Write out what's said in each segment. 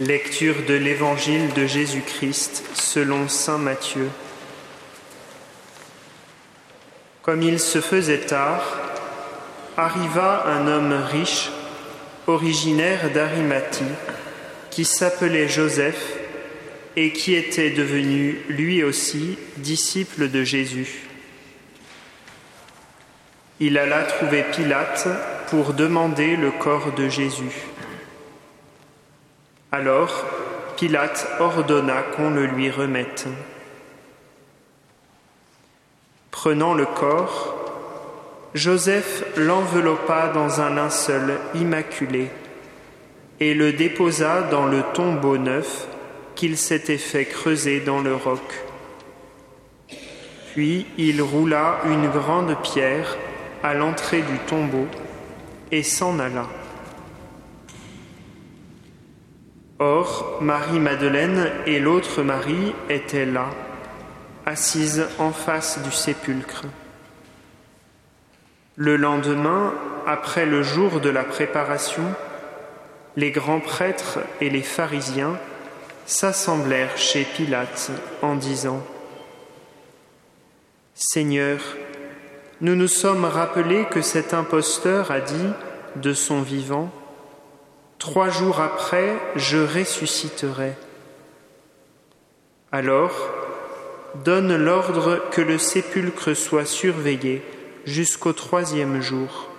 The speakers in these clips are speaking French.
Lecture de l'Évangile de Jésus-Christ selon Saint Matthieu. Comme il se faisait tard, arriva un homme riche, originaire d'Arimathie, qui s'appelait Joseph et qui était devenu lui aussi disciple de Jésus. Il alla trouver Pilate pour demander le corps de Jésus. Alors Pilate ordonna qu'on le lui remette. Prenant le corps, Joseph l'enveloppa dans un linceul immaculé et le déposa dans le tombeau neuf qu'il s'était fait creuser dans le roc. Puis il roula une grande pierre à l'entrée du tombeau et s'en alla. Or, Marie-Madeleine et l'autre Marie étaient là, assises en face du sépulcre. Le lendemain, après le jour de la préparation, les grands prêtres et les pharisiens s'assemblèrent chez Pilate en disant Seigneur, nous nous sommes rappelés que cet imposteur a dit de son vivant Trois jours après, je ressusciterai. Alors, donne l'ordre que le sépulcre soit surveillé jusqu'au troisième jour,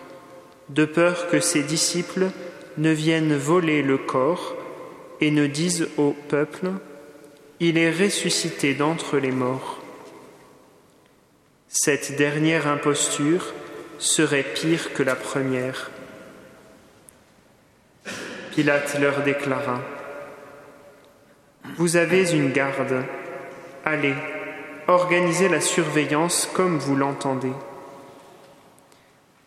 de peur que ses disciples ne viennent voler le corps et ne disent au peuple, Il est ressuscité d'entre les morts. Cette dernière imposture serait pire que la première. Pilate leur déclara, Vous avez une garde, allez, organisez la surveillance comme vous l'entendez.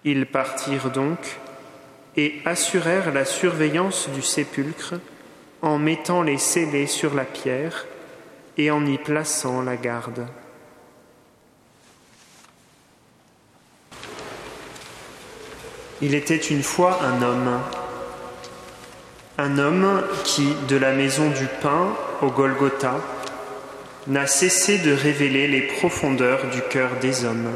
Ils partirent donc et assurèrent la surveillance du sépulcre en mettant les scellés sur la pierre et en y plaçant la garde. Il était une fois un homme, un homme qui, de la maison du pain au Golgotha, n'a cessé de révéler les profondeurs du cœur des hommes.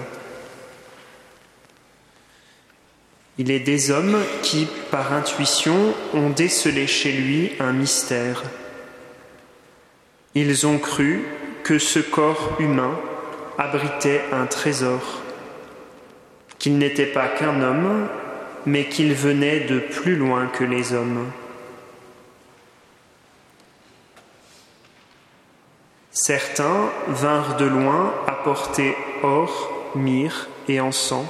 Il est des hommes qui, par intuition, ont décelé chez lui un mystère. Ils ont cru que ce corps humain abritait un trésor, qu'il n'était pas qu'un homme, mais qu'il venait de plus loin que les hommes. Certains vinrent de loin apporter or, myrrhe et encens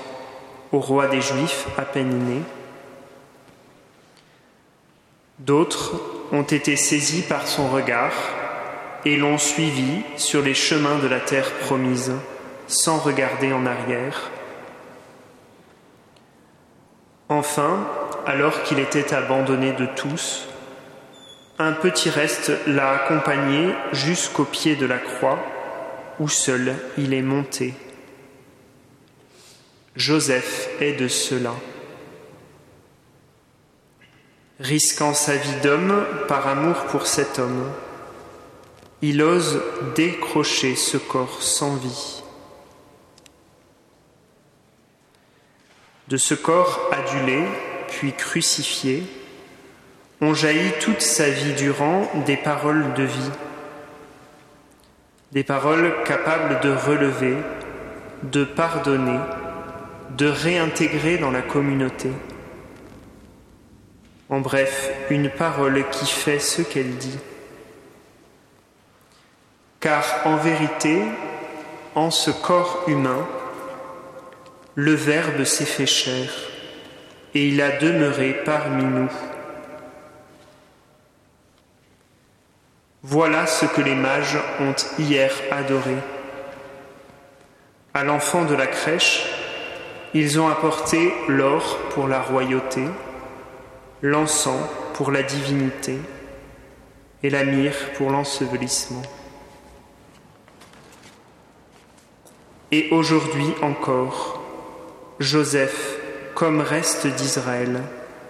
au roi des Juifs à peine né. D'autres ont été saisis par son regard et l'ont suivi sur les chemins de la terre promise, sans regarder en arrière. Enfin, alors qu'il était abandonné de tous, un petit reste l'a accompagné jusqu'au pied de la croix, où seul il est monté. Joseph est de cela. Risquant sa vie d'homme par amour pour cet homme, il ose décrocher ce corps sans vie. De ce corps adulé, puis crucifié, ont jailli toute sa vie durant des paroles de vie, des paroles capables de relever, de pardonner, de réintégrer dans la communauté. En bref, une parole qui fait ce qu'elle dit. Car en vérité, en ce corps humain, le Verbe s'est fait chair et il a demeuré parmi nous. Voilà ce que les mages ont hier adoré. À l'enfant de la crèche, ils ont apporté l'or pour la royauté, l'encens pour la divinité et la myrrhe pour l'ensevelissement. Et aujourd'hui encore, Joseph, comme reste d'Israël,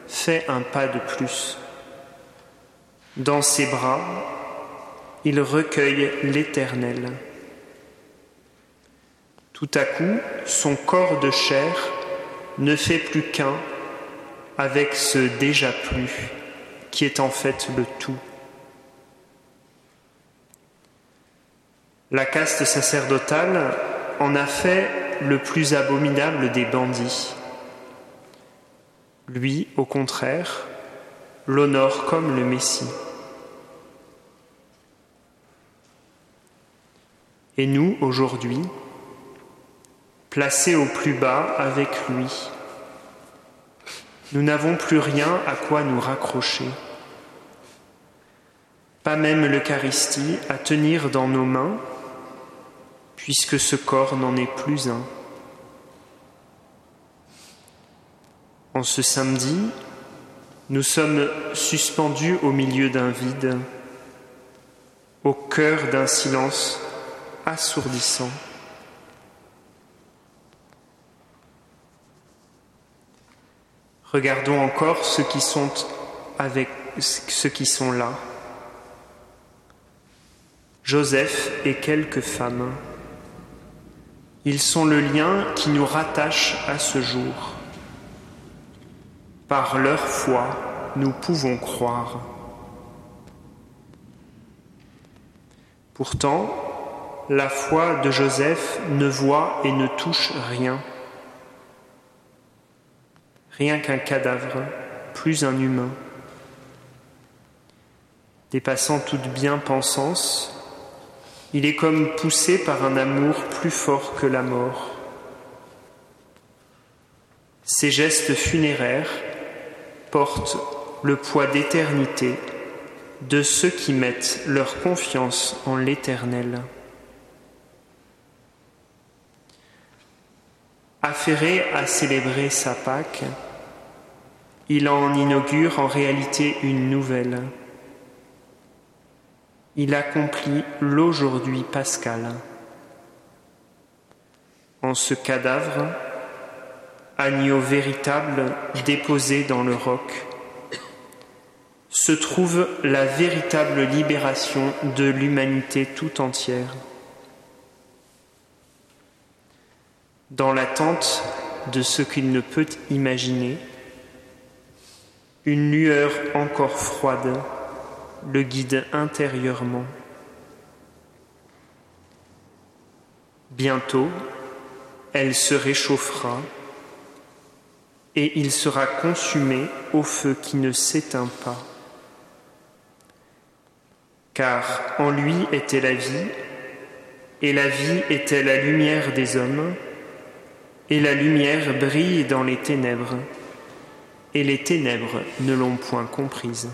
fait un pas de plus. Dans ses bras, il recueille l'Éternel. Tout à coup, son corps de chair ne fait plus qu'un avec ce déjà plus qui est en fait le tout. La caste sacerdotale en a fait le plus abominable des bandits. Lui, au contraire, l'honore comme le Messie. Et nous, aujourd'hui, placés au plus bas avec lui, nous n'avons plus rien à quoi nous raccrocher, pas même l'Eucharistie à tenir dans nos mains, puisque ce corps n'en est plus un. En ce samedi, nous sommes suspendus au milieu d'un vide, au cœur d'un silence assourdissant. Regardons encore ceux qui sont avec ceux qui sont là. Joseph et quelques femmes. Ils sont le lien qui nous rattache à ce jour. Par leur foi, nous pouvons croire. Pourtant, la foi de Joseph ne voit et ne touche rien. Rien qu'un cadavre, plus un humain. Dépassant toute bien-pensance, il est comme poussé par un amour plus fort que la mort. Ses gestes funéraires portent le poids d'éternité de ceux qui mettent leur confiance en l'Éternel. Affairé à célébrer sa Pâque, il en inaugure en réalité une nouvelle. Il accomplit l'aujourd'hui pascal. En ce cadavre, agneau véritable déposé dans le roc, se trouve la véritable libération de l'humanité tout entière. Dans l'attente de ce qu'il ne peut imaginer, une lueur encore froide le guide intérieurement. Bientôt, elle se réchauffera et il sera consumé au feu qui ne s'éteint pas. Car en lui était la vie, et la vie était la lumière des hommes, et la lumière brille dans les ténèbres, et les ténèbres ne l'ont point comprise.